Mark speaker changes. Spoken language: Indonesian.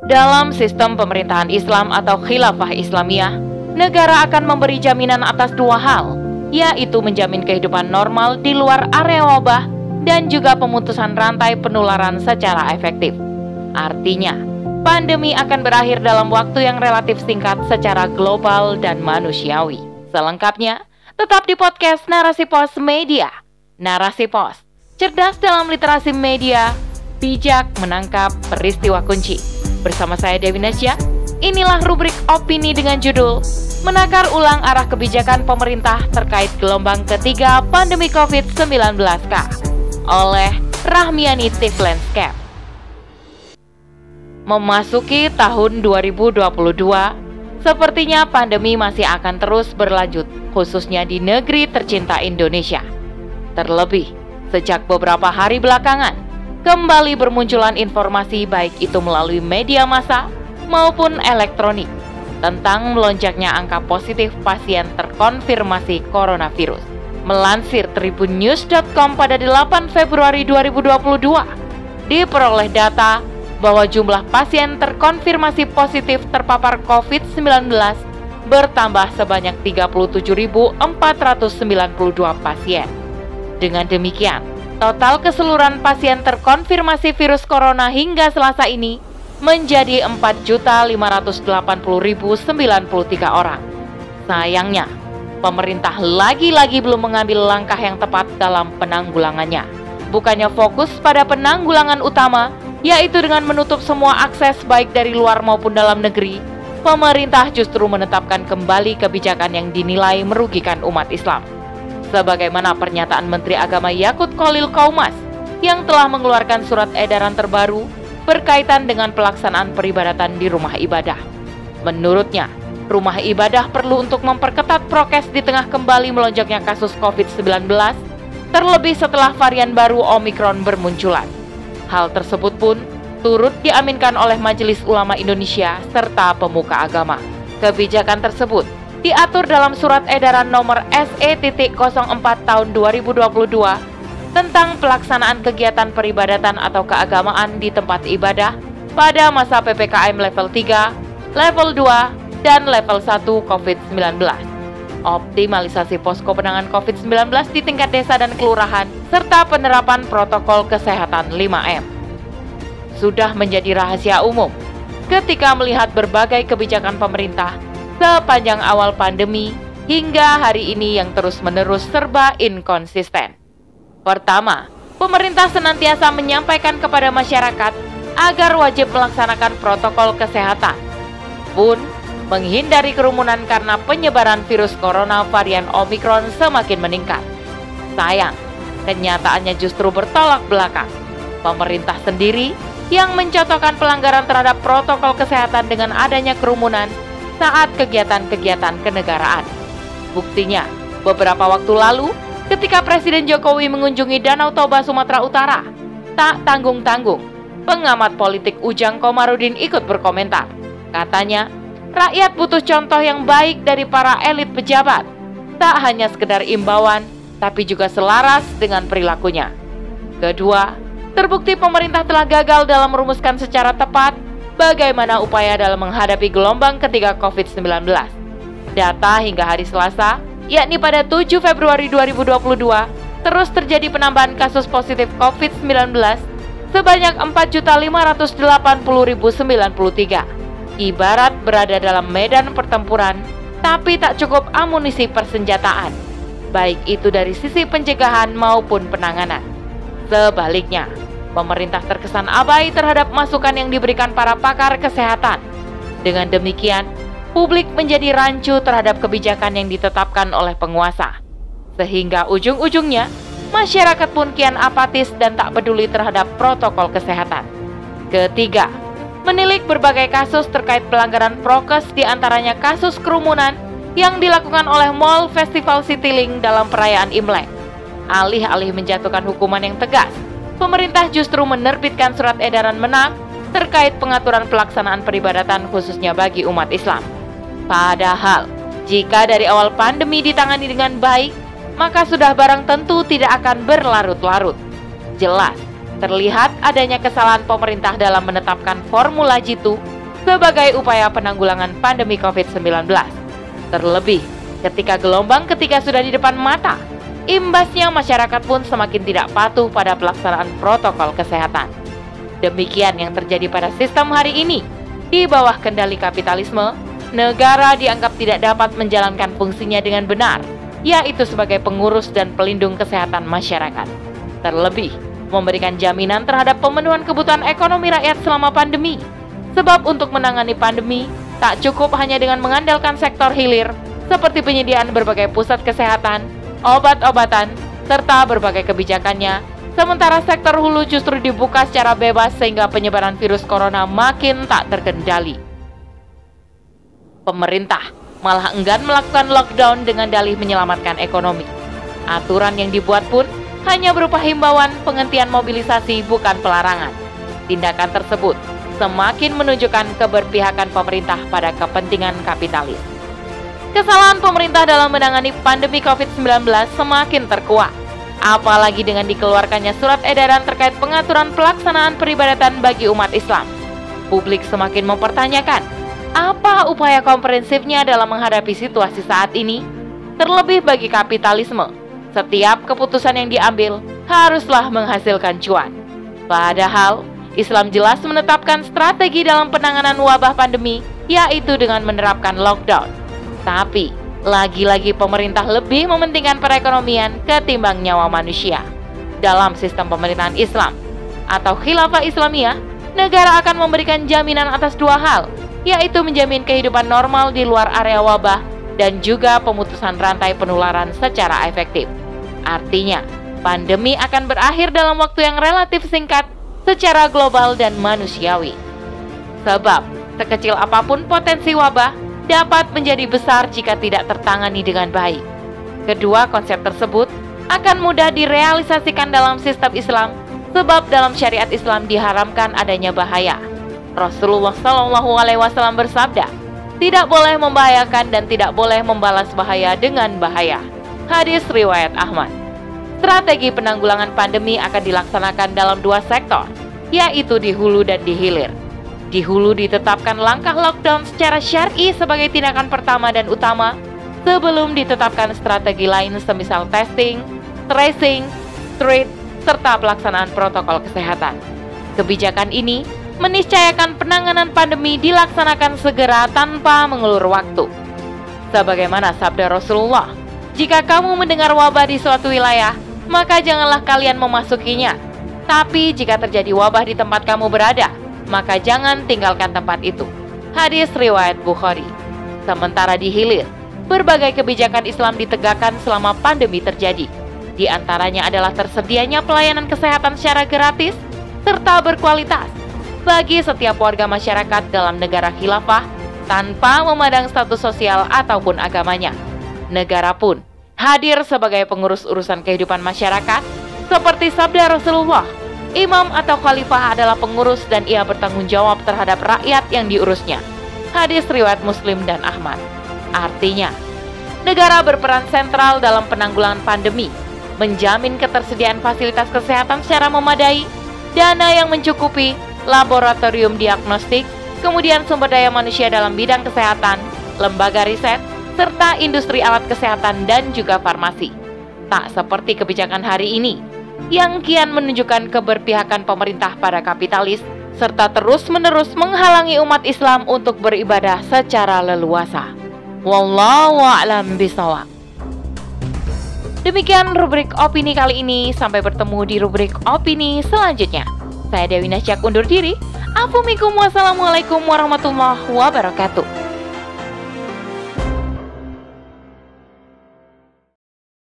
Speaker 1: Dalam sistem pemerintahan Islam atau khilafah Islamiyah, negara akan memberi jaminan atas dua hal, yaitu menjamin kehidupan normal di luar area wabah dan juga pemutusan rantai penularan secara efektif. Artinya, pandemi akan berakhir dalam waktu yang relatif singkat secara global dan manusiawi. Selengkapnya, tetap di podcast Narasi Pos Media. Narasi Pos, cerdas dalam literasi media, bijak menangkap peristiwa kunci. Bersama saya Dewi Nasya, inilah rubrik opini dengan judul Menakar ulang arah kebijakan pemerintah terkait gelombang ketiga pandemi COVID-19K oleh Rahmiani Tiflandscape. Memasuki tahun 2022, sepertinya pandemi masih akan terus berlanjut, khususnya di negeri tercinta Indonesia. Terlebih, sejak beberapa hari belakangan, kembali bermunculan informasi baik itu melalui media massa maupun elektronik tentang melonjaknya angka positif pasien terkonfirmasi coronavirus. Melansir tribunnews.com pada 8 Februari 2022, diperoleh data bahwa jumlah pasien terkonfirmasi positif terpapar COVID-19 bertambah sebanyak 37.492 pasien. Dengan demikian, total keseluruhan pasien terkonfirmasi virus corona hingga Selasa ini menjadi 4.580.093 orang. Sayangnya, pemerintah lagi-lagi belum mengambil langkah yang tepat dalam penanggulangannya. Bukannya fokus pada penanggulangan utama, yaitu dengan menutup semua akses baik dari luar maupun dalam negeri, pemerintah justru menetapkan kembali kebijakan yang dinilai merugikan umat Islam. Sebagaimana pernyataan Menteri Agama Yakut Kolil Kaumas yang telah mengeluarkan surat edaran terbaru berkaitan dengan pelaksanaan peribadatan di rumah ibadah. Menurutnya, rumah ibadah perlu untuk memperketat prokes di tengah kembali melonjaknya kasus COVID-19, terlebih setelah varian baru Omikron bermunculan. Hal tersebut pun turut diaminkan oleh Majelis Ulama Indonesia serta pemuka agama. Kebijakan tersebut diatur dalam surat edaran nomor SE.04 tahun 2022 tentang pelaksanaan kegiatan peribadatan atau keagamaan di tempat ibadah pada masa PPKM level 3, level 2, dan level 1 COVID-19. Optimalisasi posko penanganan COVID-19 di tingkat desa dan kelurahan, serta penerapan protokol kesehatan 5M. Sudah menjadi rahasia umum ketika melihat berbagai kebijakan pemerintah sepanjang awal pandemi hingga hari ini yang terus-menerus serba inkonsisten. Pertama, pemerintah senantiasa menyampaikan kepada masyarakat agar wajib melaksanakan protokol kesehatan. Pun, menghindari kerumunan karena penyebaran virus corona varian Omicron semakin meningkat. Sayang, kenyataannya justru bertolak belakang. Pemerintah sendiri yang mencontohkan pelanggaran terhadap protokol kesehatan dengan adanya kerumunan saat kegiatan-kegiatan kenegaraan. Buktinya, beberapa waktu lalu ketika Presiden Jokowi mengunjungi Danau Toba, Sumatera Utara. Tak tanggung-tanggung, pengamat politik Ujang Komarudin ikut berkomentar. Katanya, rakyat butuh contoh yang baik dari para elit pejabat. Tak hanya sekedar imbauan, tapi juga selaras dengan perilakunya. Kedua, terbukti pemerintah telah gagal dalam merumuskan secara tepat bagaimana upaya dalam menghadapi gelombang ketiga COVID-19. Data hingga hari Selasa yakni pada 7 Februari 2022, terus terjadi penambahan kasus positif COVID-19 sebanyak 4.580.093. Ibarat berada dalam medan pertempuran, tapi tak cukup amunisi persenjataan, baik itu dari sisi pencegahan maupun penanganan. Sebaliknya, pemerintah terkesan abai terhadap masukan yang diberikan para pakar kesehatan. Dengan demikian, publik menjadi rancu terhadap kebijakan yang ditetapkan oleh penguasa. Sehingga ujung-ujungnya, masyarakat pun kian apatis dan tak peduli terhadap protokol kesehatan. Ketiga, menilik berbagai kasus terkait pelanggaran prokes di antaranya kasus kerumunan yang dilakukan oleh Mall Festival Citylink dalam perayaan Imlek. Alih-alih menjatuhkan hukuman yang tegas, pemerintah justru menerbitkan surat edaran menang terkait pengaturan pelaksanaan peribadatan khususnya bagi umat Islam. Padahal, jika dari awal pandemi ditangani dengan baik, maka sudah barang tentu tidak akan berlarut-larut. Jelas, terlihat adanya kesalahan pemerintah dalam menetapkan formula jitu sebagai upaya penanggulangan pandemi COVID-19. Terlebih, ketika gelombang ketiga sudah di depan mata, imbasnya masyarakat pun semakin tidak patuh pada pelaksanaan protokol kesehatan. Demikian yang terjadi pada sistem hari ini. Di bawah kendali kapitalisme, negara dianggap tidak dapat menjalankan fungsinya dengan benar, yaitu sebagai pengurus dan pelindung kesehatan masyarakat. Terlebih, memberikan jaminan terhadap pemenuhan kebutuhan ekonomi rakyat selama pandemi. Sebab untuk menangani pandemi, tak cukup hanya dengan mengandalkan sektor hilir, seperti penyediaan berbagai pusat kesehatan, obat-obatan, serta berbagai kebijakannya, sementara sektor hulu justru dibuka secara bebas sehingga penyebaran virus corona makin tak terkendali pemerintah malah enggan melakukan lockdown dengan dalih menyelamatkan ekonomi. Aturan yang dibuat pun hanya berupa himbauan penghentian mobilisasi bukan pelarangan. Tindakan tersebut semakin menunjukkan keberpihakan pemerintah pada kepentingan kapitalis. Kesalahan pemerintah dalam menangani pandemi COVID-19 semakin terkuat, apalagi dengan dikeluarkannya surat edaran terkait pengaturan pelaksanaan peribadatan bagi umat Islam. Publik semakin mempertanyakan apa upaya komprehensifnya dalam menghadapi situasi saat ini? Terlebih bagi kapitalisme, setiap keputusan yang diambil haruslah menghasilkan cuan. Padahal, Islam jelas menetapkan strategi dalam penanganan wabah pandemi, yaitu dengan menerapkan lockdown. Tapi, lagi-lagi pemerintah lebih mementingkan perekonomian ketimbang nyawa manusia. Dalam sistem pemerintahan Islam atau khilafah Islamiyah, negara akan memberikan jaminan atas dua hal, yaitu menjamin kehidupan normal di luar area wabah dan juga pemutusan rantai penularan secara efektif. Artinya, pandemi akan berakhir dalam waktu yang relatif singkat secara global dan manusiawi. Sebab, sekecil apa pun potensi wabah dapat menjadi besar jika tidak tertangani dengan baik. Kedua konsep tersebut akan mudah direalisasikan dalam sistem Islam sebab dalam syariat Islam diharamkan adanya bahaya Rasulullah Shallallahu Alaihi Wasallam bersabda, tidak boleh membahayakan dan tidak boleh membalas bahaya dengan bahaya. Hadis riwayat Ahmad. Strategi penanggulangan pandemi akan dilaksanakan dalam dua sektor, yaitu di hulu dan di hilir. Di hulu ditetapkan langkah lockdown secara syar'i sebagai tindakan pertama dan utama sebelum ditetapkan strategi lain semisal testing, tracing, treat, serta pelaksanaan protokol kesehatan. Kebijakan ini meniscayakan penanganan pandemi dilaksanakan segera tanpa mengulur waktu. Sebagaimana sabda Rasulullah, jika kamu mendengar wabah di suatu wilayah, maka janganlah kalian memasukinya. Tapi jika terjadi wabah di tempat kamu berada, maka jangan tinggalkan tempat itu. Hadis riwayat Bukhari. Sementara di hilir, berbagai kebijakan Islam ditegakkan selama pandemi terjadi. Di antaranya adalah tersedianya pelayanan kesehatan secara gratis serta berkualitas bagi setiap warga masyarakat dalam negara khilafah tanpa memandang status sosial ataupun agamanya. Negara pun hadir sebagai pengurus urusan kehidupan masyarakat seperti sabda Rasulullah, imam atau khalifah adalah pengurus dan ia bertanggung jawab terhadap rakyat yang diurusnya. Hadis riwayat Muslim dan Ahmad. Artinya, negara berperan sentral dalam penanggulangan pandemi, menjamin ketersediaan fasilitas kesehatan secara memadai, dana yang mencukupi, laboratorium diagnostik, kemudian sumber daya manusia dalam bidang kesehatan, lembaga riset, serta industri alat kesehatan dan juga farmasi. Tak seperti kebijakan hari ini, yang kian menunjukkan keberpihakan pemerintah pada kapitalis, serta terus-menerus menghalangi umat Islam untuk beribadah secara leluasa. Wallahu a'lam bishawab. Demikian rubrik opini kali ini. Sampai bertemu di rubrik opini selanjutnya. Saya Dewi Nasyak undur diri. Assalamualaikum warahmatullahi wabarakatuh.